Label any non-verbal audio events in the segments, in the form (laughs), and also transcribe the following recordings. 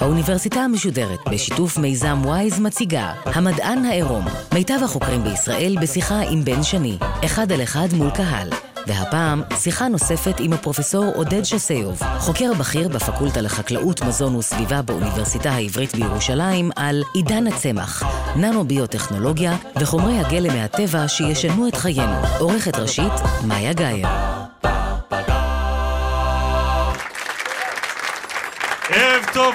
האוניברסיטה המשודרת בשיתוף מיזם וויז מציגה המדען העירום. מיטב החוקרים בישראל בשיחה עם בן שני אחד על אחד מול קהל והפעם שיחה נוספת עם הפרופסור עודד שסיוב חוקר בכיר בפקולטה לחקלאות, מזון וסביבה באוניברסיטה העברית בירושלים על עידן הצמח, ננו-ביוטכנולוגיה וחומרי הגלם מהטבע שישנו את חיינו. עורכת ראשית, מאיה גאייר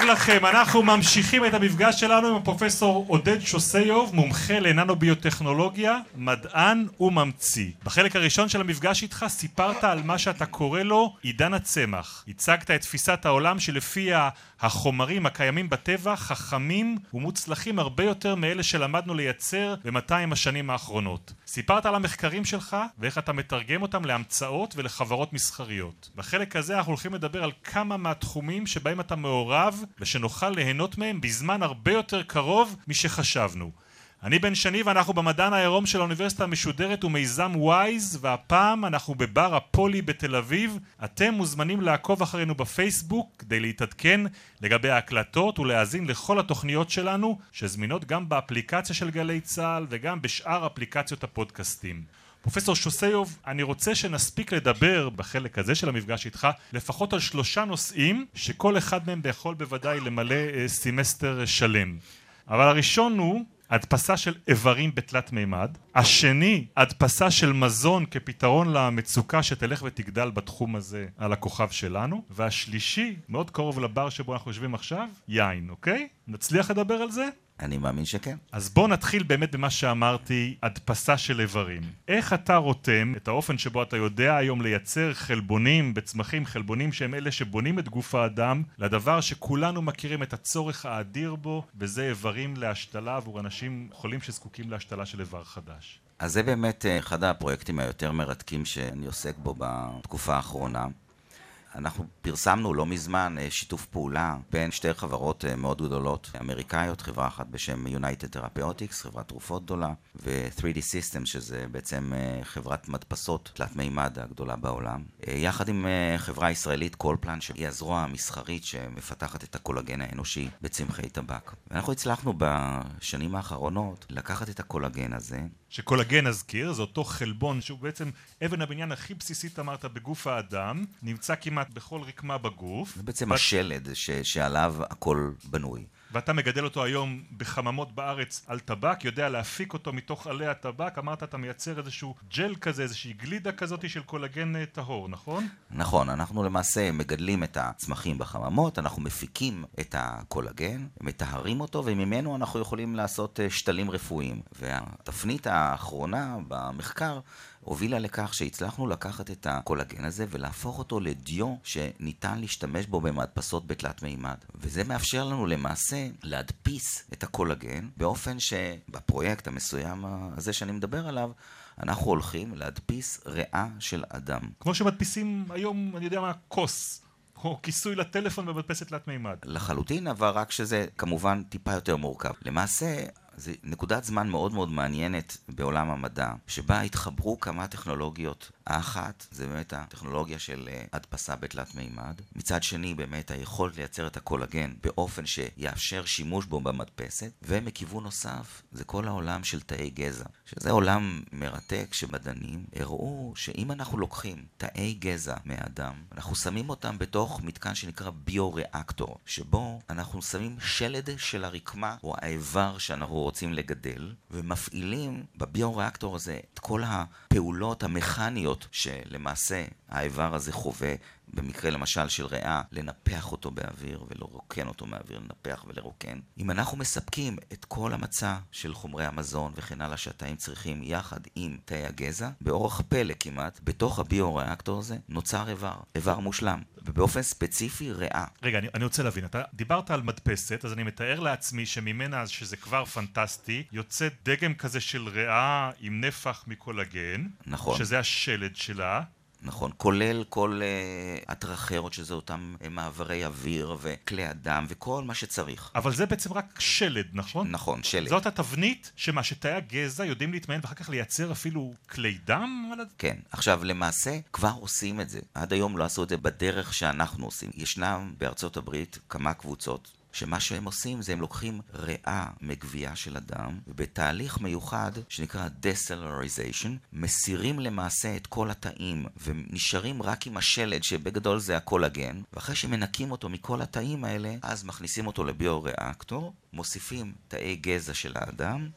טוב לכם, אנחנו ממשיכים את המפגש שלנו עם הפרופסור עודד שוסיוב, מומחה לננו-ביוטכנולוגיה, מדען וממציא. בחלק הראשון של המפגש איתך סיפרת על מה שאתה קורא לו עידן הצמח. הצגת את תפיסת העולם שלפיה החומרים הקיימים בטבע חכמים ומוצלחים הרבה יותר מאלה שלמדנו לייצר במאתיים השנים האחרונות. סיפרת על המחקרים שלך ואיך אתה מתרגם אותם להמצאות ולחברות מסחריות. בחלק הזה אנחנו הולכים לדבר על כמה מהתחומים שבהם אתה מעורב ושנוכל ליהנות מהם בזמן הרבה יותר קרוב משחשבנו. אני בן שני ואנחנו במדען העירום של האוניברסיטה המשודרת ומיזם וויז והפעם אנחנו בבר הפולי בתל אביב אתם מוזמנים לעקוב אחרינו בפייסבוק כדי להתעדכן לגבי ההקלטות ולהאזין לכל התוכניות שלנו שזמינות גם באפליקציה של גלי צה"ל וגם בשאר אפליקציות הפודקאסטים פרופסור שוסיוב, אני רוצה שנספיק לדבר בחלק הזה של המפגש איתך לפחות על שלושה נושאים שכל אחד מהם יכול בוודאי למלא סמסטר שלם. אבל הראשון הוא הדפסה של איברים בתלת מימד, השני הדפסה של מזון כפתרון למצוקה שתלך ותגדל בתחום הזה על הכוכב שלנו, והשלישי, מאוד קרוב לבר שבו אנחנו יושבים עכשיו, יין, אוקיי? נצליח לדבר על זה? אני מאמין שכן. אז בוא נתחיל באמת במה שאמרתי, הדפסה של איברים. איך אתה רותם את האופן שבו אתה יודע היום לייצר חלבונים בצמחים, חלבונים שהם אלה שבונים את גוף האדם, לדבר שכולנו מכירים את הצורך האדיר בו, וזה איברים להשתלה עבור אנשים חולים שזקוקים להשתלה של איבר חדש. אז זה באמת אחד הפרויקטים היותר מרתקים שאני עוסק בו בתקופה האחרונה. אנחנו פרסמנו לא מזמן שיתוף פעולה בין שתי חברות מאוד גדולות אמריקאיות, חברה אחת בשם United Therapeutics, חברת תרופות גדולה, ו-3D Systems, שזה בעצם חברת מדפסות תלת מימד הגדולה בעולם, יחד עם חברה ישראלית קולפלן, שהיא הזרוע המסחרית שמפתחת את הקולגן האנושי בצמחי טבק. ואנחנו הצלחנו בשנים האחרונות לקחת את הקולגן הזה שקולגן נזכיר, זה אותו חלבון שהוא בעצם אבן הבניין הכי בסיסית אמרת בגוף האדם, נמצא כמעט בכל רקמה בגוף. זה בעצם השלד ש- שעליו הכל בנוי. ואתה מגדל אותו היום בחממות בארץ על טבק, יודע להפיק אותו מתוך עלי הטבק, אמרת אתה מייצר איזשהו ג'ל כזה, איזושהי גלידה כזאת של קולגן טהור, נכון? נכון, אנחנו למעשה מגדלים את הצמחים בחממות, אנחנו מפיקים את הקולגן, מטהרים אותו, וממנו אנחנו יכולים לעשות שתלים רפואיים. והתפנית האחרונה במחקר הובילה לכך שהצלחנו לקחת את הקולגן הזה ולהפוך אותו לדיו שניתן להשתמש בו במדפסות בתלת מימד. וזה מאפשר לנו למעשה להדפיס את הקולגן באופן שבפרויקט המסוים הזה שאני מדבר עליו אנחנו הולכים להדפיס ריאה של אדם. כמו שמדפיסים היום, אני יודע מה, כוס. או כיסוי לטלפון במדפסת תלת מימד. לחלוטין, אבל רק שזה כמובן טיפה יותר מורכב. למעשה, זו נקודת זמן מאוד מאוד מעניינת בעולם המדע, שבה התחברו כמה טכנולוגיות. האחת זה באמת הטכנולוגיה של הדפסה בתלת מימד. מצד שני, באמת היכולת לייצר את הקולגן באופן שיאפשר שימוש בו במדפסת. ומכיוון נוסף, זה כל העולם של תאי גזע, שזה עולם מרתק שמדענים הראו שאם אנחנו לוקחים תאי גזע מהאדם, אנחנו שמים אותם בתוך מתקן שנקרא ביו-ריאקטור, שבו אנחנו שמים שלד של הרקמה או האיבר שאנחנו רוצים לגדל, ומפעילים בביו-ריאקטור הזה את כל הפעולות המכניות שלמעשה האיבר הזה חווה במקרה למשל של ריאה, לנפח אותו באוויר ולרוקן אותו מהאוויר, לנפח ולרוקן. אם אנחנו מספקים את כל המצע של חומרי המזון וכן הלאה שהתאים צריכים יחד עם תאי הגזע, באורח פלא כמעט, בתוך הביו-ריאקטור הזה נוצר איבר, איבר מושלם. ובאופן ספציפי ריאה. רגע, אני, אני רוצה להבין, אתה דיברת על מדפסת, אז אני מתאר לעצמי שממנה, שזה כבר פנטסטי, יוצא דגם כזה של ריאה עם נפח מקולגן. נכון. שזה השלד שלה. נכון, כולל כל uh, הטרחרות, שזה אותם uh, מעברי אוויר וכלי אדם וכל מה שצריך. אבל זה בעצם רק שלד, נכון? נכון, שלד. זאת התבנית שמה, שתאי הגזע יודעים להתמיין ואחר כך לייצר אפילו כלי דם? כן. עכשיו, למעשה, כבר עושים את זה. עד היום לא עשו את זה בדרך שאנחנו עושים. ישנם בארצות הברית כמה קבוצות שמה שהם עושים זה הם לוקחים ריאה מגבייה של אדם, ובתהליך מיוחד שנקרא Decellularization, מסירים למעשה את כל התאים, ונשארים רק עם השלד, שבגדול זה הקולגן, ואחרי שמנקים אותו מכל התאים האלה, אז מכניסים אותו לביו-ריאקטור, מוסיפים תאי גזע של האדם,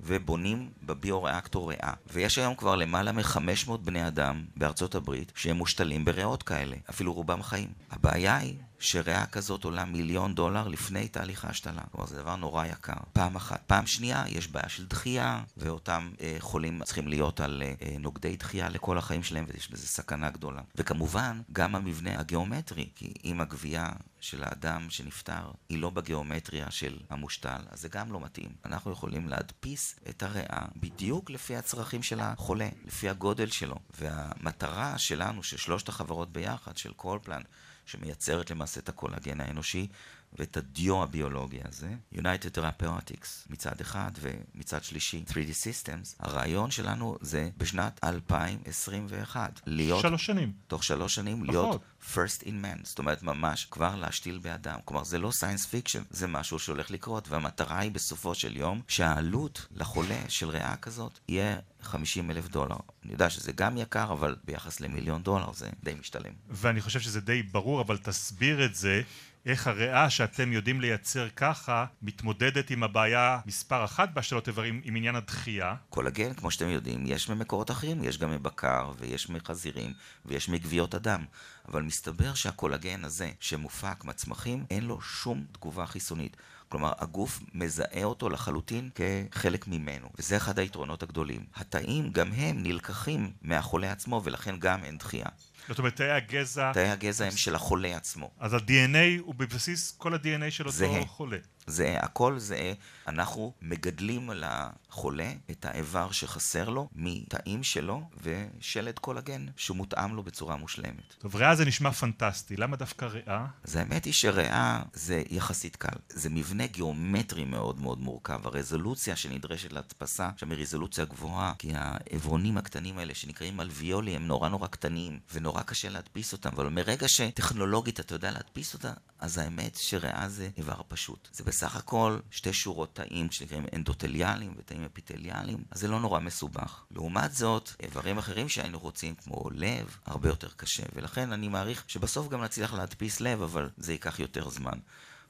ובונים בביו-ריאקטור ריאה. ויש היום כבר למעלה מ-500 בני אדם בארצות הברית שהם מושתלים בריאות כאלה, אפילו רובם חיים. הבעיה היא שריאה כזאת עולה מיליון דולר לפני תהליך ההשתלה. כלומר, זה דבר נורא יקר. פעם אחת. פעם שנייה, יש בעיה של דחייה, ואותם אה, חולים צריכים להיות על אה, נוגדי דחייה לכל החיים שלהם, ויש בזה סכנה גדולה. וכמובן, גם המבנה הגיאומטרי, כי אם הגבייה של האדם שנפטר היא לא בגיאומטריה של המושתל, אז זה גם לא מתאים. אנחנו יכולים להדפיס את הריאה בדיוק לפי הצרכים של החולה, לפי הגודל שלו. והמטרה שלנו, של שלושת החברות ביחד, של קולפלן, שמייצרת למעשה את הקולגן האנושי ואת הדיו הביולוגי הזה, United Therapeutics מצד אחד ומצד שלישי 3D Systems, הרעיון שלנו זה בשנת 2021 להיות... שלוש שנים. תוך שלוש שנים פחות. להיות first in man, זאת אומרת ממש כבר להשתיל באדם. כלומר זה לא science fiction, זה משהו שהולך לקרות, והמטרה היא בסופו של יום שהעלות לחולה של ריאה כזאת יהיה 50 אלף דולר. אני יודע שזה גם יקר, אבל ביחס למיליון דולר זה די משתלם. ואני חושב שזה די ברור, אבל תסביר את זה. איך הריאה שאתם יודעים לייצר ככה מתמודדת עם הבעיה מספר אחת בהשתלות איברים עם עניין הדחייה? קולגן, כמו שאתם יודעים, יש ממקורות אחרים, יש גם מבקר ויש מחזירים ויש מגוויות אדם. אבל מסתבר שהקולגן הזה שמופק מצמחים, אין לו שום תגובה חיסונית. כלומר, הגוף מזהה אותו לחלוטין כחלק ממנו, וזה אחד היתרונות הגדולים. התאים, גם הם נלקחים מהחולה עצמו, ולכן גם אין דחייה. זאת אומרת, תאי הגזע... תאי הגזע הם של החולה עצמו. אז ה-DNA הוא בבסיס כל ה-DNA של אותו זה, חולה. זה, הכל זה, אנחנו מגדלים לחולה את האיבר שחסר לו מתאים שלו ושלד קולגן שהוא מותאם לו בצורה מושלמת. טוב, ריאה זה נשמע פנטסטי, למה דווקא ריאה? אז האמת היא שריאה זה יחסית קל. זה מבנה גיאומטרי מאוד מאוד מורכב. הרזולוציה שנדרשת להדפסה שם היא רזולוציה גבוהה, כי העברונים הקטנים האלה שנקראים אלוויולי הם נורא נורא קטנים ונורא קשה להדפיס אותם, אבל מרגע שטכנולוגית אתה יודע להדפיס אותה, אז האמת שריאה זה איבר פשוט. זה בסך הכל שתי שורות תאים שנקראים אנדוטליאליים ותאים אפיטליאליים, אז זה לא נורא מסובך. לעומת זאת, איברים אחרים שהיינו רוצים, כמו לב, הרבה יותר קשה, ולכן אני מעריך שבסוף גם נצליח להדפיס לב, אבל זה ייקח יותר זמן.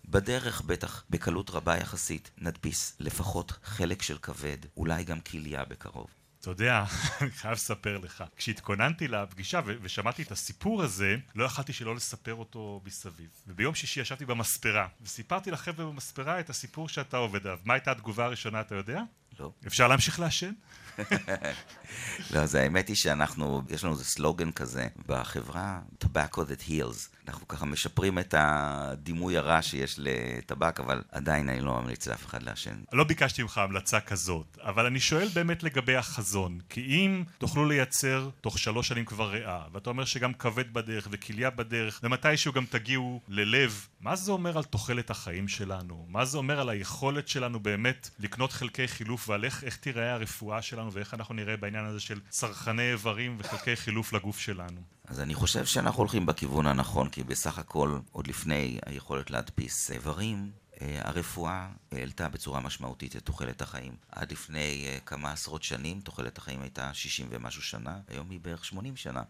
בדרך, בטח בקלות רבה יחסית, נדפיס לפחות חלק של כבד, אולי גם כליה בקרוב. אתה יודע, (laughs) אני חייב לספר לך. כשהתכוננתי לפגישה ושמעתי את הסיפור הזה, לא יכלתי שלא לספר אותו מסביב. וביום שישי ישבתי במספרה, וסיפרתי לחבר'ה במספרה את הסיפור שאתה עובד עליו. מה הייתה התגובה הראשונה, אתה יודע? לא. אפשר להמשיך לעשן? (laughs) לא, אז האמת היא שאנחנו, יש לנו איזה סלוגן כזה בחברה, tobacco that heals. אנחנו ככה משפרים את הדימוי הרע שיש לטבק, אבל עדיין אני לא ממליץ לאף אחד לעשן. לא ביקשתי ממך המלצה כזאת, אבל אני שואל באמת לגבי החזון. כי אם תוכלו לייצר תוך שלוש שנים כבר ריאה, ואתה אומר שגם כבד בדרך וכליה בדרך, ומתישהו גם תגיעו ללב, מה זה אומר על תוחלת החיים שלנו? מה זה אומר על היכולת שלנו באמת לקנות חלקי חילוף ועל איך, תיראה הרפואה שלנו ואיך אנחנו נראה בעניין הזה של צרכני איברים וחלקי חילוף לגוף שלנו? אז אני חושב שאנחנו הולכים בכיוון הנכון, כי בסך הכל, עוד לפני היכולת להדפיס איברים, אה, הרפואה העלתה בצורה משמעותית את תוחלת החיים. עד לפני אה, כמה עשרות שנים תוחלת החיים הייתה 60 ומשהו שנה, היום היא בערך 80 שנה.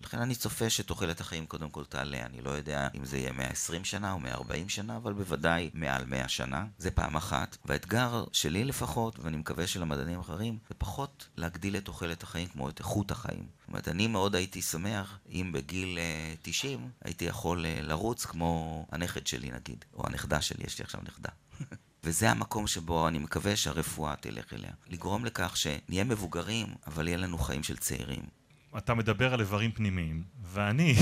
לכן אני צופה שתוחלת החיים קודם כל תעלה. אני לא יודע אם זה יהיה 120 שנה או 140 שנה, אבל בוודאי מעל 100 שנה. זה פעם אחת. והאתגר שלי לפחות, ואני מקווה של המדענים האחרים, זה פחות להגדיל את תוחלת החיים כמו את איכות החיים. זאת אומרת, אני מאוד הייתי שמח אם בגיל uh, 90 הייתי יכול uh, לרוץ כמו הנכד שלי נגיד, או הנכדה שלי, יש לי עכשיו נכדה. (laughs) וזה המקום שבו אני מקווה שהרפואה תלך אליה. לגרום לכך שנהיה מבוגרים, אבל יהיה לנו חיים של צעירים. אתה מדבר על איברים פנימיים, ואני (laughs)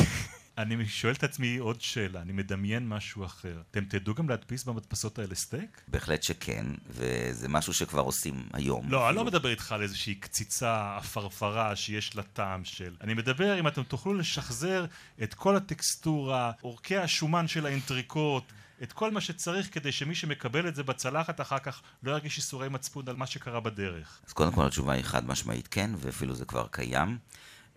אני שואל את עצמי עוד שאלה, אני מדמיין משהו אחר. אתם תדעו גם להדפיס במדפסות האלה סטייק? בהחלט שכן, וזה משהו שכבר עושים היום. לא, אני לא מדבר איתך על איזושהי קציצה, עפרפרה שיש לה טעם של... אני מדבר אם אתם תוכלו לשחזר את כל הטקסטורה, אורכי השומן של האינטריקות. את כל מה שצריך כדי שמי שמקבל את זה בצלחת אחר כך לא ירגיש איסורי מצפון על מה שקרה בדרך. אז קודם כל התשובה היא חד משמעית כן, ואפילו זה כבר קיים.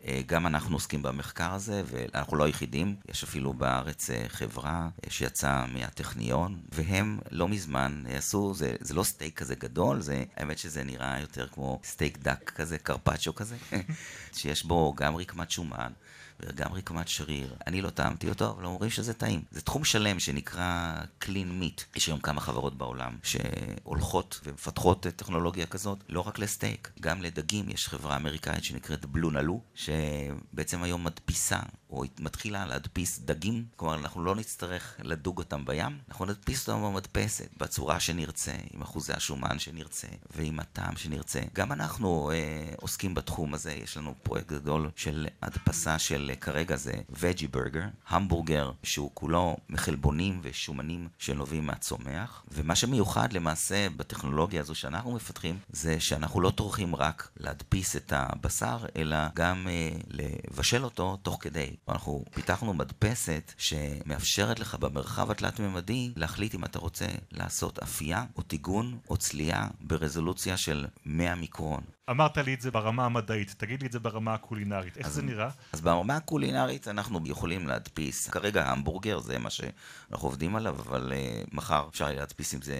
אה, גם אנחנו עוסקים במחקר הזה, ואנחנו לא היחידים, יש אפילו בארץ אה, חברה אה, שיצאה מהטכניון, והם לא מזמן עשו, זה, זה לא סטייק כזה גדול, זה, האמת שזה נראה יותר כמו סטייק דק כזה, קרפצ'ו כזה, (laughs) שיש בו גם רקמת שומן. וגם רקמת שריר. אני לא טעמתי אותו, אבל אומרים שזה טעים. זה תחום שלם שנקרא clean meat. יש היום כמה חברות בעולם שהולכות ומפתחות טכנולוגיה כזאת, לא רק לסטייק, גם לדגים. יש חברה אמריקאית שנקראת בלונלו, שבעצם היום מדפיסה, או מתחילה להדפיס דגים. כלומר, אנחנו לא נצטרך לדוג אותם בים, אנחנו נדפיס אותם במדפסת, בצורה שנרצה, עם אחוזי השומן שנרצה, ועם הטעם שנרצה. גם אנחנו אה, עוסקים בתחום הזה, יש לנו פרויקט גדול של הדפסה של כרגע זה וג'י ברגר, המבורגר שהוא כולו מחלבונים ושומנים שנובעים מהצומח, ומה שמיוחד למעשה בטכנולוגיה הזו שאנחנו מפתחים, זה שאנחנו לא טורחים רק להדפיס את הבשר, אלא גם אה, לבשל אותו תוך כדי. אנחנו פיתחנו מדפסת שמאפשרת לך במרחב התלת-ממדי להחליט אם אתה רוצה לעשות אפייה או טיגון או צלייה ברזולוציה של 100 מיקרון. אמרת לי את זה ברמה המדעית, תגיד לי את זה ברמה הקולינרית, איך אז, זה נראה? אז ברמה הקולינרית אנחנו יכולים להדפיס, כרגע המבורגר זה מה שאנחנו עובדים עליו, אבל uh, מחר אפשר להדפיס אם זה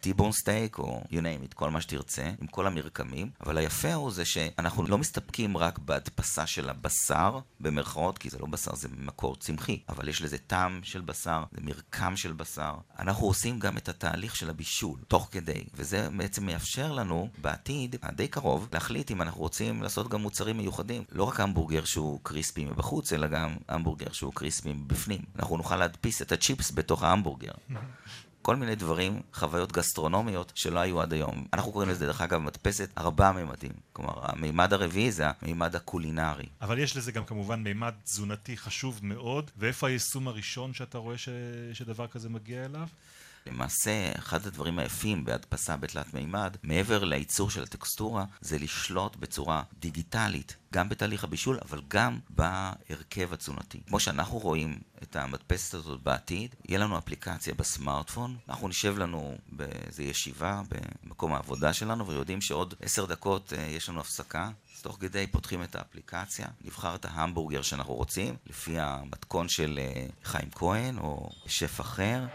טיבון סטייק או you name it, כל מה שתרצה, עם כל המרקמים, אבל היפה הוא זה שאנחנו לא מסתפקים רק בהדפסה של הבשר, במרכאות, כי זה לא בשר, זה מקור צמחי, אבל יש לזה טעם של בשר, זה מרקם של בשר. אנחנו עושים גם את התהליך של הבישול, תוך כדי, וזה בעצם מאפשר לנו בעתיד, הדי קרוב, טוב להחליט אם אנחנו רוצים לעשות גם מוצרים מיוחדים. לא רק המבורגר שהוא קריספי מבחוץ, אלא גם המבורגר שהוא קריספי מבפנים. אנחנו נוכל להדפיס את הצ'יפס בתוך ההמבורגר. כל מיני דברים, חוויות גסטרונומיות שלא היו עד היום. אנחנו קוראים לזה, דרך אגב, מדפסת ארבעה מימדים. כלומר, המימד הרביעי זה המימד הקולינרי. אבל יש לזה גם כמובן מימד תזונתי חשוב מאוד, ואיפה היישום הראשון שאתה רואה ש... שדבר כזה מגיע אליו? למעשה, אחד הדברים היפים בהדפסה בתלת מימד, מעבר לייצור של הטקסטורה, זה לשלוט בצורה דיגיטלית, גם בתהליך הבישול, אבל גם בהרכב התזונתי. כמו שאנחנו רואים את המדפסת הזאת בעתיד, יהיה לנו אפליקציה בסמארטפון, אנחנו נשב לנו באיזו ישיבה במקום העבודה שלנו, ויודעים שעוד עשר דקות אה, יש לנו הפסקה. אז תוך כדי פותחים את האפליקציה, נבחר את ההמבורגר שאנחנו רוצים, לפי המתכון של אה, חיים כהן או שף אחר.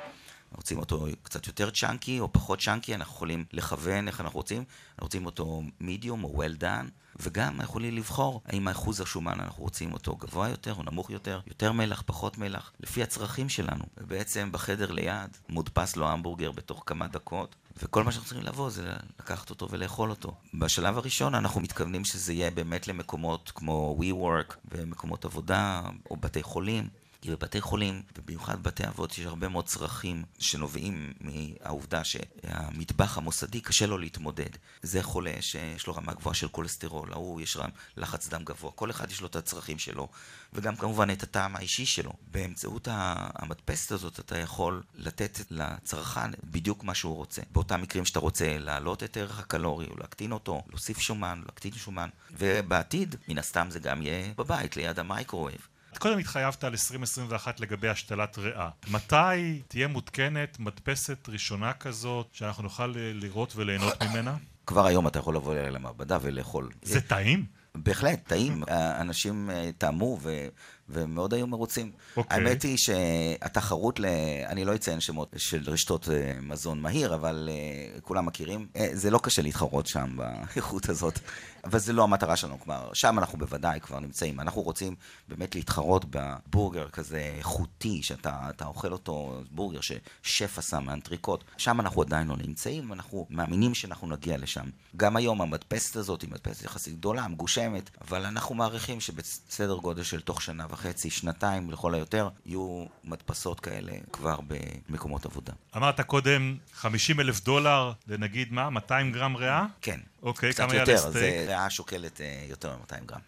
רוצים אותו קצת יותר צ'אנקי או פחות צ'אנקי, אנחנו יכולים לכוון איך אנחנו רוצים, אנחנו רוצים אותו מידיום או well done, וגם יכולים לבחור האם האחוז השומן אנחנו רוצים אותו גבוה יותר או נמוך יותר, יותר מלח, פחות מלח, לפי הצרכים שלנו. ובעצם בחדר ליד מודפס לו המבורגר בתוך כמה דקות, וכל מה שאנחנו צריכים לבוא זה לקחת אותו ולאכול אותו. בשלב הראשון אנחנו מתכוונים שזה יהיה באמת למקומות כמו WeWork ומקומות עבודה או בתי חולים. כי בבתי חולים, ובמיוחד בבתי אבות, יש הרבה מאוד צרכים שנובעים מהעובדה שהמטבח המוסדי קשה לו להתמודד. זה חולה שיש לו רמה גבוהה של כולסטרול, ההוא יש רם לחץ דם גבוה, כל אחד יש לו את הצרכים שלו, וגם כמובן את הטעם האישי שלו. באמצעות המדפסת הזאת אתה יכול לתת לצרכן בדיוק מה שהוא רוצה. באותם מקרים שאתה רוצה להעלות את ערך הקלורי, או להקטין אותו, להוסיף שומן, להקטין שומן, ובעתיד, מן הסתם זה גם יהיה בבית, ליד ה microwave. קודם התחייבת על 2021 לגבי השתלת ריאה. מתי תהיה מותקנת מדפסת ראשונה כזאת, שאנחנו נוכל לראות וליהנות ממנה? (coughs) כבר היום אתה יכול לבוא למעבדה ולאכול. זה טעים? בהחלט, טעים. אנשים אה, טעמו ו... ומאוד היו מרוצים. Okay. אוקיי. האמת היא שהתחרות, ל... אני לא אציין שמות של רשתות אה, מזון מהיר, אבל uh, כולם מכירים. Uh, זה לא קשה להתחרות שם באיכות הזאת, אבל זה לא המטרה שלנו. כלומר, שם אנחנו בוודאי כבר נמצאים. אנחנו רוצים באמת להתחרות בבורגר כזה איכותי, שאתה אוכל אותו, בורגר ששף עשה מאנטריקוט. שם אנחנו עדיין לא נמצאים, ואנחנו מאמינים שאנחנו נגיע לשם. גם היום המדפסת הזאת היא מדפסת יחסית גדולה, מגושמת, אבל אנחנו מעריכים שבסדר גודל של תוך שנה וחצי. שנתיים לכל היותר, יהיו מדפסות כאלה כבר במקומות עבודה. אמרת קודם 50 אלף דולר לנגיד מה? 200 גרם ריאה? כן. אוקיי, קצת כמה יעלה יותר, סטייק? זה ריאה שוקלת אה, יותר מ-200 גרם.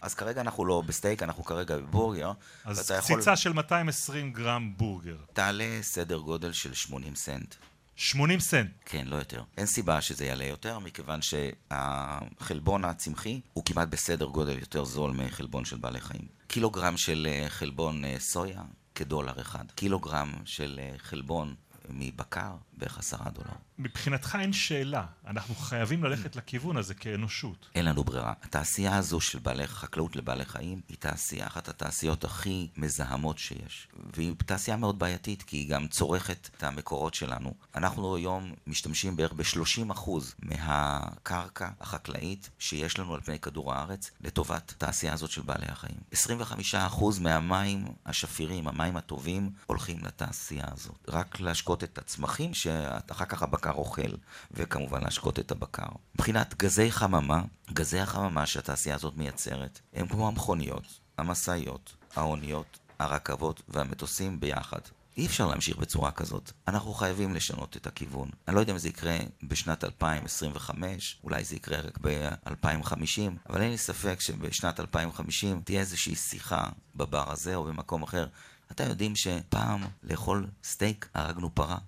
אז כרגע אנחנו לא בסטייק, אנחנו כרגע בבורגר. אז ואתה יכול- קציצה של 220 גרם בורגר. תעלה סדר גודל של 80 סנט. 80 סנט. כן, לא יותר. אין סיבה שזה יעלה יותר, מכיוון שהחלבון הצמחי הוא כמעט בסדר גודל יותר זול מחלבון של בעלי חיים. קילוגרם של אה, חלבון אה, סויה, כדולר אחד. קילוגרם של אה, חלבון מבקר, בערך עשרה דולר. מבחינתך אין שאלה, אנחנו חייבים ללכת לכיוון הזה כאנושות. אין לנו ברירה. התעשייה הזו של בעלי, חקלאות לבעלי חיים היא תעשייה, אחת התעשיות הכי מזהמות שיש. והיא תעשייה מאוד בעייתית, כי היא גם צורכת את המקורות שלנו. אנחנו היום משתמשים בערך ב-30% מהקרקע החקלאית שיש לנו על פני כדור הארץ לטובת התעשייה הזאת של בעלי החיים. 25% מהמים השפירים, המים הטובים, הולכים לתעשייה הזאת. רק להשקות את הצמחים שאחר כך הבקר אוכל, וכמובן להשקות את הבקר. מבחינת גזי חממה, גזי החממה שהתעשייה הזאת מייצרת, הם כמו המכוניות, המשאיות, האוניות, הרכבות והמטוסים ביחד. אי אפשר להמשיך בצורה כזאת. אנחנו חייבים לשנות את הכיוון. אני לא יודע אם זה יקרה בשנת 2025, אולי זה יקרה רק ב-2050, אבל אין לי ספק שבשנת 2050 תהיה איזושהי שיחה בבר הזה או במקום אחר. אתם יודעים שפעם לאכול סטייק הרגנו פרה?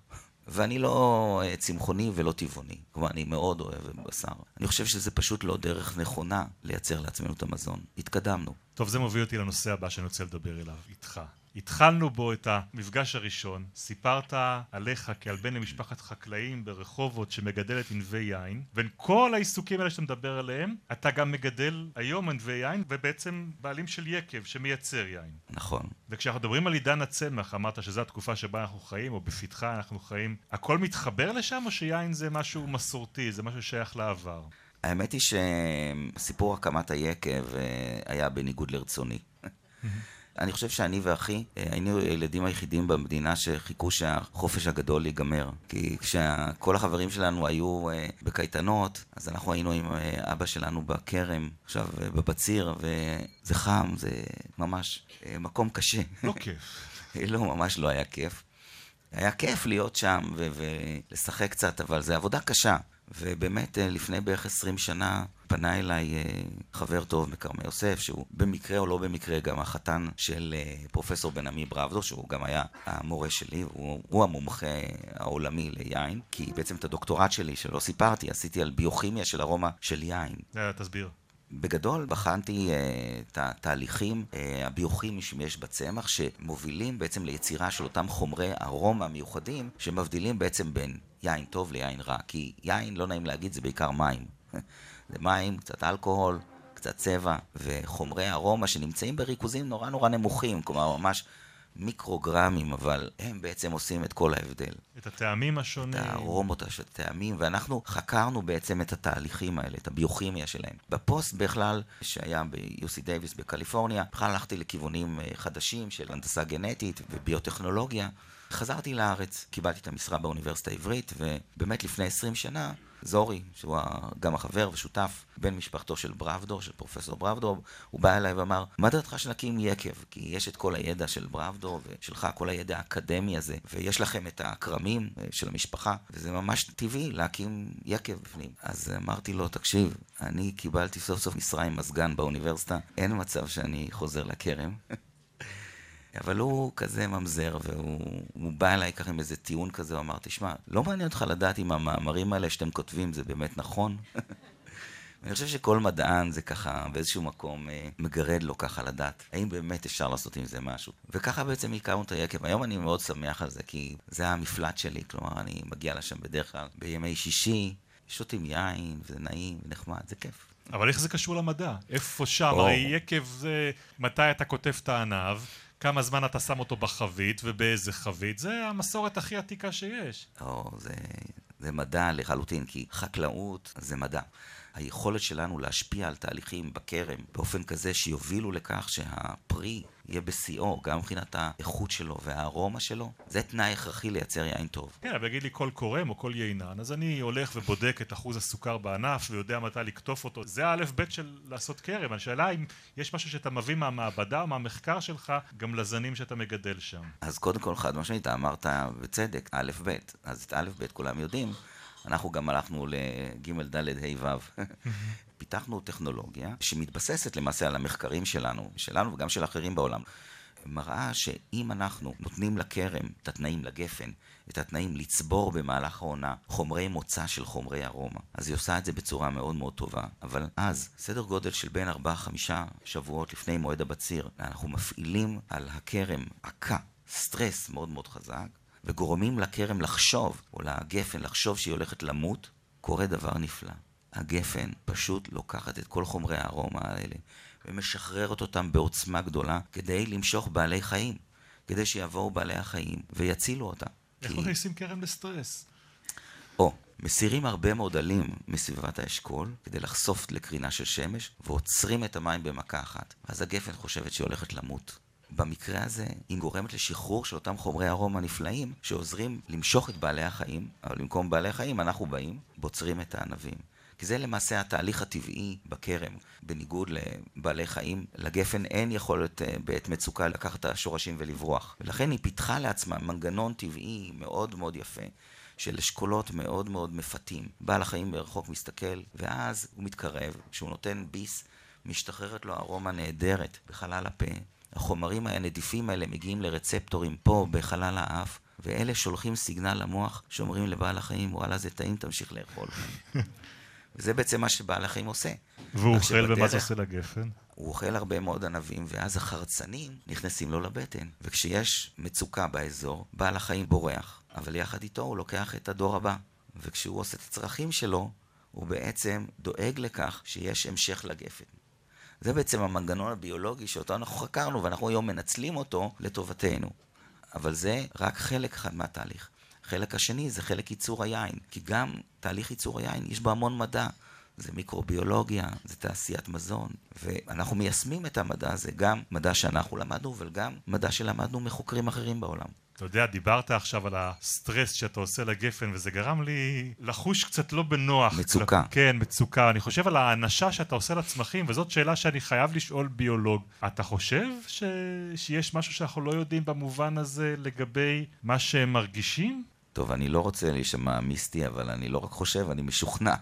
ואני לא אה, צמחוני ולא טבעוני. כלומר, אני מאוד אוהב בשר. אני חושב שזה פשוט לא דרך נכונה לייצר לעצמנו את המזון. התקדמנו. טוב, זה מוביל אותי לנושא הבא שאני רוצה לדבר אליו, איתך. התחלנו בו את המפגש הראשון, סיפרת עליך כעל בן למשפחת חקלאים ברחובות שמגדלת ענבי יין, בין כל העיסוקים האלה שאתה מדבר עליהם, אתה גם מגדל היום ענבי יין, ובעצם בעלים של יקב שמייצר יין. נכון. וכשאנחנו מדברים על עידן הצמח, אמרת שזו התקופה שבה אנחנו חיים, או בפתחה אנחנו חיים, הכל מתחבר לשם, או שיין זה משהו מסורתי, זה משהו ששייך לעבר? האמת היא שסיפור הקמת היקב אה, היה בניגוד לרצוני. אני חושב שאני ואחי אה, היינו הילדים היחידים במדינה שחיכו שהחופש הגדול ייגמר. כי כשכל החברים שלנו היו אה, בקייטנות, אז אנחנו היינו עם אה, אבא שלנו בכרם, עכשיו בבציר, וזה חם, זה ממש מקום קשה. לא כיף. (laughs) לא, ממש לא היה כיף. היה כיף להיות שם ולשחק קצת, אבל זו עבודה קשה. ובאמת, אה, לפני בערך 20 שנה פנה אליי אה, חבר טוב מכרמי יוסף, שהוא במקרה או לא במקרה גם החתן של אה, פרופסור בן עמי בראבדו, שהוא גם היה המורה שלי, הוא, הוא המומחה העולמי ליין, כי בעצם את הדוקטורט שלי, שלא סיפרתי, עשיתי על ביוכימיה של ארומה של יין. תסביר. בגדול בחנתי uh, את התהליכים uh, הביוכימיים שיש בצמח שמובילים בעצם ליצירה של אותם חומרי ארומה מיוחדים שמבדילים בעצם בין יין טוב ליין רע. כי יין, לא נעים להגיד, זה בעיקר מים. (laughs) זה מים, קצת אלכוהול, קצת צבע וחומרי ארומה שנמצאים בריכוזים נורא נורא נמוכים. כלומר ממש מיקרוגרמים אבל הם בעצם עושים את כל ההבדל את הטעמים את השונים. הארומות של הטעמים, ואנחנו חקרנו בעצם את התהליכים האלה, את הביוכימיה שלהם. בפוסט בכלל, שהיה ב-UC Davis בקליפורניה, בכלל הלכתי לכיוונים אה, חדשים של הנדסה גנטית וביוטכנולוגיה. חזרתי לארץ, קיבלתי את המשרה באוניברסיטה העברית, ובאמת לפני 20 שנה, זורי, שהוא גם החבר ושותף, בן משפחתו של ברבדו, של פרופסור ברבדו, הוא בא אליי ואמר, מה דעתך שנקים יקב? כי יש את כל הידע של ברבדו ושלך, כל הידע האקדמי הזה, ויש לכם את הכרמים אה, של המשפחה, וזה ממש טבעי להקים יקב בפנים. אז אמרתי לו, תקשיב, אני קיבלתי סוף סוף משרה עם מזגן באוניברסיטה, אין מצב שאני חוזר לכרם. (laughs) אבל הוא כזה ממזר, והוא הוא בא אליי ככה עם איזה טיעון כזה, הוא אמר, תשמע, לא מעניין אותך לדעת אם המאמרים האלה שאתם כותבים זה באמת נכון? (laughs) אני חושב שכל מדען זה ככה באיזשהו מקום אה, מגרד לו ככה לדעת האם באמת אפשר לעשות עם זה משהו. וככה בעצם הכרנו את היקב. היום אני מאוד שמח על זה, כי זה המפלט שלי, כלומר אני מגיע לשם בדרך כלל בימי שישי, שותים יין, וזה נעים ונחמד, זה כיף. אבל איך זה קשור למדע? איפה שם? או. הרי יקב זה מתי אתה קוטף את הענב, כמה זמן אתה שם אותו בחבית ובאיזה חבית, זה המסורת הכי עתיקה שיש. או, זה, זה מדע לחלוטין, כי חקלאות זה מדע. היכולת שלנו להשפיע על תהליכים בכרם באופן כזה שיובילו לכך שהפרי יהיה בשיאו, גם מבחינת האיכות שלו והארומה שלו, זה תנאי הכרחי לייצר יין טוב. כן, אבל יגיד לי כל קורם או כל יינן, אז אני הולך ובודק את אחוז הסוכר בענף ויודע מתי לקטוף אותו. זה האלף בית של לעשות כרם. השאלה אם יש משהו שאתה מביא מהמעבדה או מהמחקר שלך גם לזנים שאתה מגדל שם. אז קודם כל, חד משמעית, אמרת בצדק, א' ב', אז את א' ב' כולם יודעים. אנחנו גם הלכנו לג' ד' ה' ו'. פיתחנו טכנולוגיה שמתבססת למעשה על המחקרים שלנו, שלנו וגם של אחרים בעולם. מראה שאם אנחנו נותנים לכרם את התנאים לגפן, את התנאים לצבור במהלך העונה חומרי מוצא של חומרי ארומה, אז היא עושה את זה בצורה מאוד מאוד טובה. אבל אז, סדר גודל של בין 4-5 שבועות לפני מועד הבציר, אנחנו מפעילים על הכרם עקה, סטרס מאוד מאוד חזק, וגורמים לכרם לחשוב, או לגפן לחשוב שהיא הולכת למות, קורה דבר נפלא. הגפן פשוט לוקחת את כל חומרי הארומה האלה ומשחררת אותם בעוצמה גדולה כדי למשוך בעלי חיים, כדי שיבואו בעלי החיים ויצילו אותה. איך כי... מכניסים כרם לסטרס? או, מסירים הרבה מאוד עלים מסביבת האשכול כדי לחשוף לקרינה של שמש ועוצרים את המים במכה אחת. אז הגפן חושבת שהיא הולכת למות. במקרה הזה היא גורמת לשחרור של אותם חומרי ארומה נפלאים שעוזרים למשוך את בעלי החיים, אבל במקום בעלי החיים אנחנו באים, בוצרים את הענבים. כי זה למעשה התהליך הטבעי בכרם. בניגוד לבעלי חיים, לגפן אין יכולת אה, בעת מצוקה לקחת את השורשים ולברוח. ולכן היא פיתחה לעצמה מנגנון טבעי מאוד מאוד יפה. של אשכולות מאוד מאוד מפתים. בעל החיים מרחוק מסתכל, ואז הוא מתקרב, כשהוא נותן ביס, משתחררת לו ארומה נהדרת בחלל הפה. החומרים הנדיפים האלה מגיעים לרצפטורים פה בחלל האף, ואלה שולחים סיגנל למוח שאומרים לבעל החיים, וואלה זה טעים, תמשיך לאכול. (laughs) וזה בעצם מה שבעל החיים עושה. והוא אוכל, ומה שבדרך- זה עושה לגפן? הוא אוכל הרבה מאוד ענבים, ואז החרצנים נכנסים לו לבטן. וכשיש מצוקה באזור, בעל החיים בורח, אבל יחד איתו הוא לוקח את הדור הבא. וכשהוא עושה את הצרכים שלו, הוא בעצם דואג לכך שיש המשך לגפן. זה בעצם המנגנון הביולוגי שאותו אנחנו חקרנו, ואנחנו היום מנצלים אותו לטובתנו. אבל זה רק חלק אחד מהתהליך. החלק השני זה חלק ייצור היין, כי גם תהליך ייצור היין יש בו המון מדע. זה מיקרוביולוגיה, זה תעשיית מזון, ואנחנו מיישמים את המדע הזה, גם מדע שאנחנו למדנו, אבל גם מדע שלמדנו מחוקרים אחרים בעולם. אתה יודע, דיברת עכשיו על הסטרס שאתה עושה לגפן, וזה גרם לי לחוש קצת לא בנוח. מצוקה. כל... כן, מצוקה. אני חושב על האנשה שאתה עושה לצמחים, וזאת שאלה שאני חייב לשאול ביולוג. אתה חושב ש... שיש משהו שאנחנו לא יודעים במובן הזה לגבי מה שהם מרגישים? טוב, אני לא רוצה להישמע מיסטי, אבל אני לא רק חושב, אני משוכנע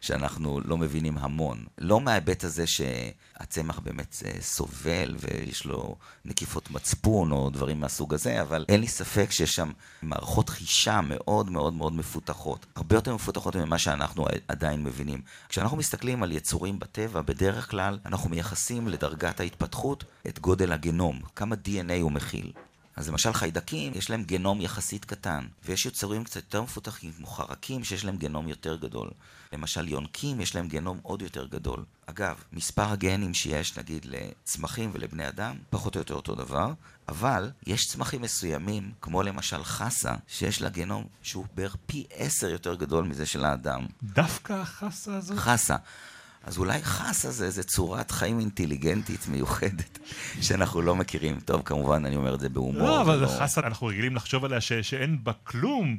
שאנחנו לא מבינים המון. לא מההיבט הזה שהצמח באמת אה, סובל ויש לו נקיפות מצפון או דברים מהסוג הזה, אבל אין לי ספק שיש שם מערכות חישה מאוד מאוד מאוד מפותחות. הרבה יותר מפותחות ממה שאנחנו עדיין מבינים. כשאנחנו מסתכלים על יצורים בטבע, בדרך כלל אנחנו מייחסים לדרגת ההתפתחות את גודל הגנום, כמה DNA הוא מכיל. אז למשל חיידקים, יש להם גנום יחסית קטן, ויש יצורים קצת יותר מפותחים, כמו חרקים, שיש להם גנום יותר גדול. למשל יונקים, יש להם גנום עוד יותר גדול. אגב, מספר הגנים שיש, נגיד, לצמחים ולבני אדם, פחות או יותר אותו דבר, אבל יש צמחים מסוימים, כמו למשל חסה, שיש לה גנום שהוא בערך פי עשר יותר גדול מזה של האדם. דווקא החסה הזאת? חסה. אז אולי חסה זה איזה צורת חיים אינטליגנטית מיוחדת (laughs) שאנחנו לא מכירים. טוב, כמובן, אני אומר את זה בהומור. לא, אבל ולא- חסה, אנחנו רגילים לחשוב עליה ש... שאין בה כלום.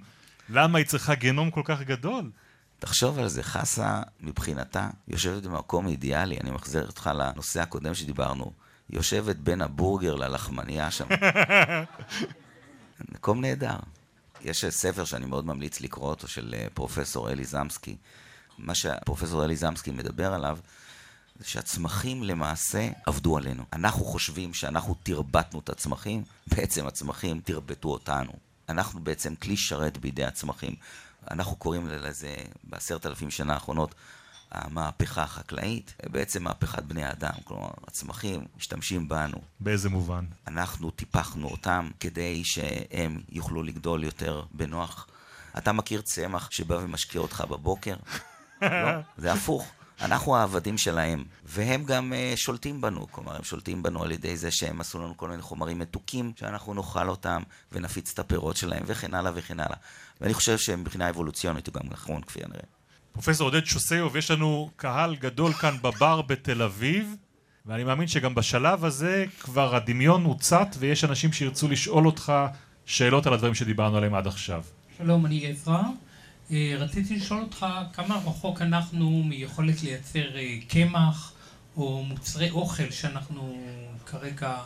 למה היא צריכה גנום כל כך גדול? תחשוב על זה, חסה מבחינתה יושבת במקום אידיאלי, אני מחזיר אותך לנושא הקודם שדיברנו, יושבת בין הבורגר ללחמנייה שם. (laughs) מקום נהדר. יש ספר שאני מאוד ממליץ לקרוא אותו של אה, פרופסור אלי זמסקי. מה שפרופסור אלי זמסקי מדבר עליו זה שהצמחים למעשה עבדו עלינו. אנחנו חושבים שאנחנו תרבטנו את הצמחים, בעצם הצמחים תרבטו אותנו. אנחנו בעצם כלי שרת בידי הצמחים. אנחנו קוראים לזה בעשרת אלפים שנה האחרונות המהפכה החקלאית, בעצם מהפכת בני האדם. כלומר, הצמחים משתמשים בנו. באיזה מובן? אנחנו טיפחנו אותם כדי שהם יוכלו לגדול יותר בנוח. אתה מכיר צמח שבא ומשקיע אותך בבוקר? לא, זה הפוך. אנחנו העבדים שלהם, והם גם uh, שולטים בנו, כלומר, הם שולטים בנו על ידי זה שהם עשו לנו כל מיני חומרים מתוקים, שאנחנו נאכל אותם ונפיץ את הפירות שלהם, וכן הלאה וכן הלאה. ואני חושב שמבחינה אבולוציונית הוא גם נכון, כפי הנראה. פרופסור עודד שוסיוב, יש לנו קהל גדול כאן בבר בתל אביב, ואני מאמין שגם בשלב הזה כבר הדמיון הוצת ויש אנשים שירצו לשאול אותך שאלות על הדברים שדיברנו עליהם עד עכשיו. שלום, אני עזרא. אה, רציתי לשאול אותך כמה רחוק אנחנו מיכולת לייצר אה, קמח או מוצרי אוכל שאנחנו כרגע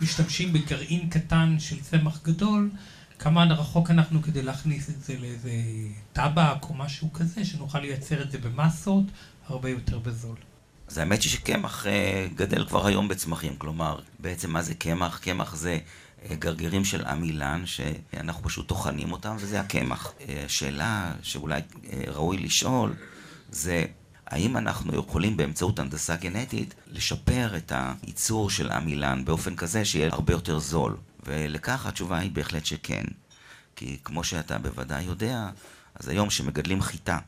משתמשים בגרעין קטן של צמח גדול, כמה רחוק אנחנו כדי להכניס את זה לאיזה טבק או משהו כזה, שנוכל לייצר את זה במסות הרבה יותר בזול. אז האמת היא שקמח אה, גדל כבר היום בצמחים, כלומר, בעצם מה זה קמח? קמח זה גרגירים של עמילן, שאנחנו פשוט טוחנים אותם, וזה הקמח. אה, שאלה שאולי ראוי לשאול, זה האם אנחנו יכולים באמצעות הנדסה גנטית לשפר את הייצור של עמילן באופן כזה שיהיה הרבה יותר זול? ולכך התשובה היא בהחלט שכן. כי כמו שאתה בוודאי יודע, אז היום שמגדלים חיטה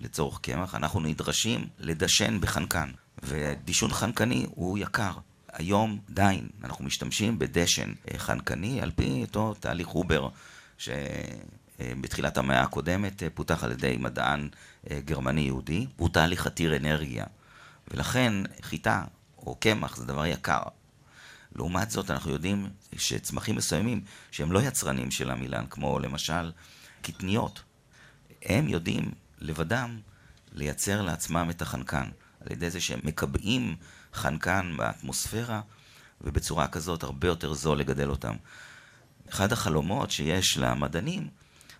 לצורך קמח, אנחנו נדרשים לדשן בחנקן. ודישון חנקני הוא יקר. היום דיין, אנחנו משתמשים בדשן אה, חנקני על פי אותו תהליך הובר שבתחילת המאה הקודמת אה, פותח על ידי מדען אה, גרמני יהודי, הוא תהליך עתיר אנרגיה. ולכן חיטה או קמח זה דבר יקר. לעומת זאת אנחנו יודעים שצמחים מסוימים שהם לא יצרנים של המילן, כמו למשל קטניות, הם יודעים לבדם לייצר לעצמם את החנקן. על ידי זה שהם מקבעים חנקן באטמוספירה, ובצורה כזאת הרבה יותר זול לגדל אותם. אחד החלומות שיש למדענים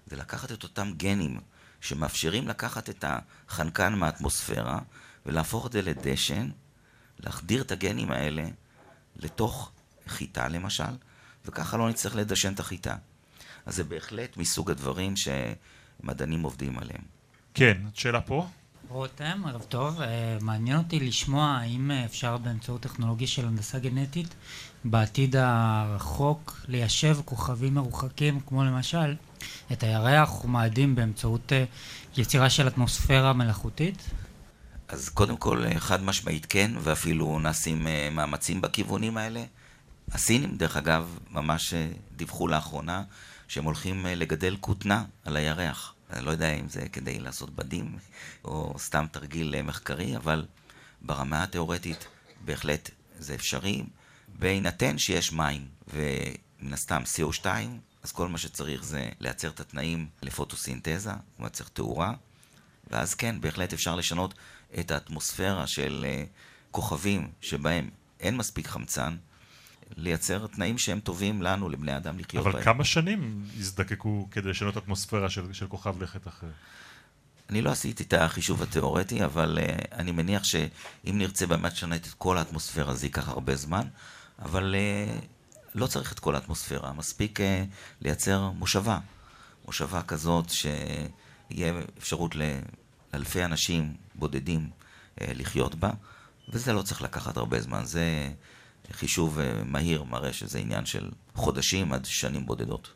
זה לקחת את אותם גנים שמאפשרים לקחת את החנקן מהאטמוספירה ולהפוך את זה לדשן, להחדיר את הגנים האלה לתוך חיטה למשל, וככה לא נצטרך לדשן את החיטה. אז זה בהחלט מסוג הדברים שמדענים עובדים עליהם. כן, שאלה פה? רותם, ערב טוב. אה, מעניין אותי לשמוע האם אפשר באמצעות טכנולוגיה של הנדסה גנטית בעתיד הרחוק ליישב כוכבים מרוחקים, כמו למשל את הירח ומאדים באמצעות אה, יצירה של אטמוספירה מלאכותית? אז קודם כל, אה, חד משמעית כן, ואפילו נעשים מאמצים בכיוונים האלה. הסינים, דרך אגב, ממש דיווחו לאחרונה שהם הולכים לגדל כותנה על הירח. אני לא יודע אם זה כדי לעשות בדים או סתם תרגיל אה, מחקרי, אבל ברמה התיאורטית בהחלט זה אפשרי, בהינתן שיש מים ומן הסתם CO2, אז כל מה שצריך זה לייצר את התנאים לפוטוסינתזה, אומרת צריך תאורה, ואז כן, בהחלט אפשר לשנות את האטמוספירה של אה, כוכבים שבהם אין מספיק חמצן, לייצר תנאים שהם טובים לנו, לבני אדם, לחיות אבל בהם. אבל כמה שנים יזדקקו כדי לשנות אטמוספירה של, של כוכב לכת אחר? אני לא עשיתי את החישוב התיאורטי, אבל uh, אני מניח שאם נרצה באמת לשנות את כל האטמוספירה, זה ייקח הרבה זמן, אבל uh, לא צריך את כל האטמוספירה, מספיק uh, לייצר מושבה. מושבה כזאת שיהיה אפשרות לאלפי אנשים בודדים uh, לחיות בה, וזה לא צריך לקחת הרבה זמן. זה חישוב אה, מהיר מראה שזה עניין של חודשים עד שנים בודדות.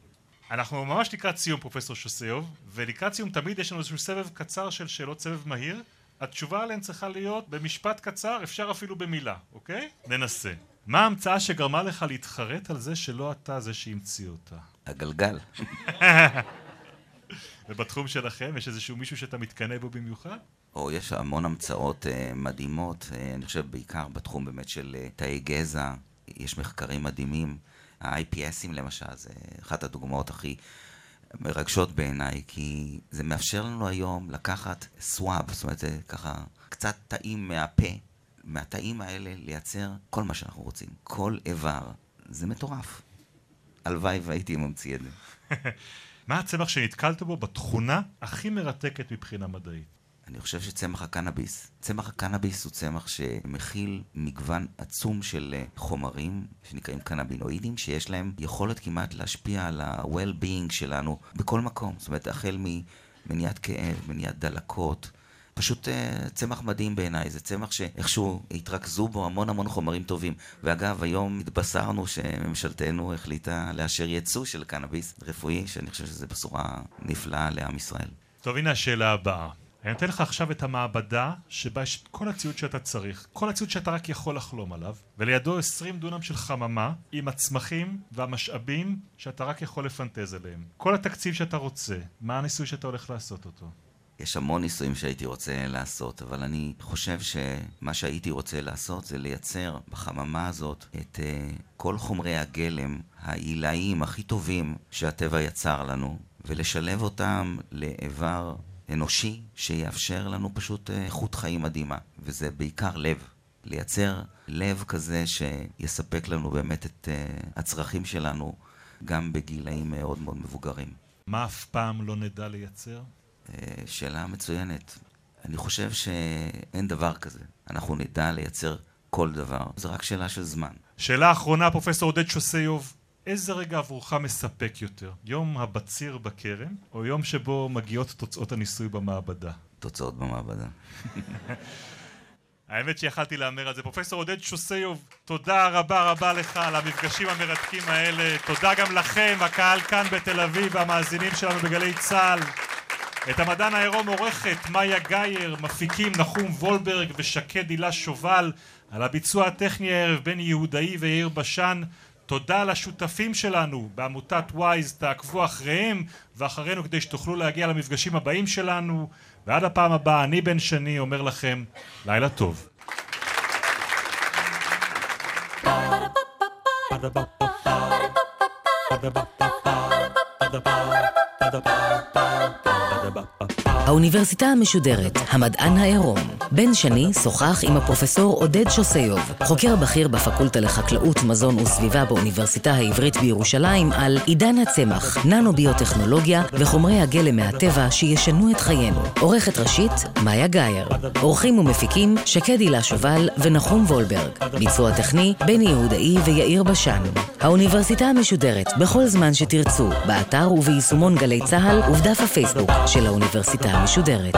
אנחנו ממש לקראת סיום פרופסור שוסיוב, ולקראת סיום תמיד יש לנו איזשהו סבב קצר של שאלות סבב מהיר. התשובה עליהן צריכה להיות במשפט קצר, אפשר אפילו במילה, אוקיי? ננסה. מה ההמצאה שגרמה לך להתחרט על זה שלא אתה זה שהמציא אותה? הגלגל. (laughs) ובתחום שלכם, יש איזשהו מישהו שאתה מתקנא בו במיוחד? או, יש המון המצאות uh, מדהימות, uh, אני חושב בעיקר בתחום באמת של uh, תאי גזע, יש מחקרים מדהימים. ה-IPSים למשל, זה אחת הדוגמאות הכי מרגשות בעיניי, כי זה מאפשר לנו היום לקחת סוואב, זאת אומרת, זה ככה קצת תאים מהפה, מהתאים האלה לייצר כל מה שאנחנו רוצים, כל איבר. זה מטורף. הלוואי והייתי ממציא את זה. (laughs) מה הצמח שנתקלת בו בתכונה הכי מרתקת מבחינה מדעית? אני חושב שצמח הקנאביס. צמח הקנאביס הוא צמח שמכיל מגוון עצום של אה, חומרים שנקראים קנאבינואידים, שיש להם יכולת כמעט להשפיע על ה-well-being שלנו בכל מקום. זאת אומרת, החל ממניעת כאב, מניעת דלקות. פשוט uh, צמח מדהים בעיניי, זה צמח שאיכשהו התרכזו בו המון המון חומרים טובים. ואגב, היום התבשרנו שממשלתנו החליטה לאשר ייצוא של קנאביס רפואי, שאני חושב שזו בשורה נפלאה לעם ישראל. טוב, הנה השאלה הבאה. אני נותן לך עכשיו את המעבדה שבה יש את כל הציוד שאתה צריך, כל הציוד שאתה רק יכול לחלום עליו, ולידו 20 דונם של חממה עם הצמחים והמשאבים שאתה רק יכול לפנטז עליהם. כל התקציב שאתה רוצה, מה הניסוי שאתה הולך לעשות אותו? יש המון ניסויים שהייתי רוצה לעשות, אבל אני חושב שמה שהייתי רוצה לעשות זה לייצר בחממה הזאת את uh, כל חומרי הגלם העילאיים הכי טובים שהטבע יצר לנו, ולשלב אותם לאיבר אנושי שיאפשר לנו פשוט אה, איכות חיים מדהימה, וזה בעיקר לב. לייצר לב כזה שיספק לנו באמת את uh, הצרכים שלנו גם בגילאים מאוד מאוד מבוגרים. מה אף פעם לא נדע לייצר? Uh, שאלה מצוינת. אני חושב שאין דבר כזה. אנחנו נדע לייצר כל דבר. זו רק שאלה של זמן. שאלה אחרונה, פרופסור עודד שוסיוב. איזה רגע עבורך מספק יותר? יום הבציר בכרם, או יום שבו מגיעות תוצאות הניסוי במעבדה? תוצאות במעבדה. (laughs) האמת שיכלתי להמר על זה. פרופסור עודד שוסיוב, תודה רבה רבה לך על המפגשים המרתקים האלה. תודה גם לכם, הקהל כאן בתל אביב והמאזינים שלנו בגלי צה"ל. את המדען העירום עורכת מאיה גאייר, מפיקים נחום וולברג ושקד הילה שובל, על הביצוע הטכני הערב בני יהודאי ויאיר בשן. תודה לשותפים שלנו בעמותת וויז, תעקבו אחריהם ואחרינו כדי שתוכלו להגיע למפגשים הבאים שלנו ועד הפעם הבאה, אני בן שני אומר לכם לילה טוב. Ba-da-ba-ba-ba האוניברסיטה המשודרת, המדען העירום. בן שני שוחח עם הפרופסור עודד שוסיוב, חוקר בכיר בפקולטה לחקלאות, מזון וסביבה באוניברסיטה העברית בירושלים, על עידן הצמח, ננו-ביוטכנולוגיה וחומרי הגלם מהטבע שישנו את חיינו. עורכת ראשית, מאיה גאייר. עורכים ומפיקים, שקד הילה שובל ונחום וולברג. ביצוע טכני, בני יהודאי ויאיר בשן. האוניברסיטה המשודרת, בכל זמן שתרצו, באתר וביישומון גלי צה"ל ובדף הפייסבוק של האוניברסיטה המשודרת.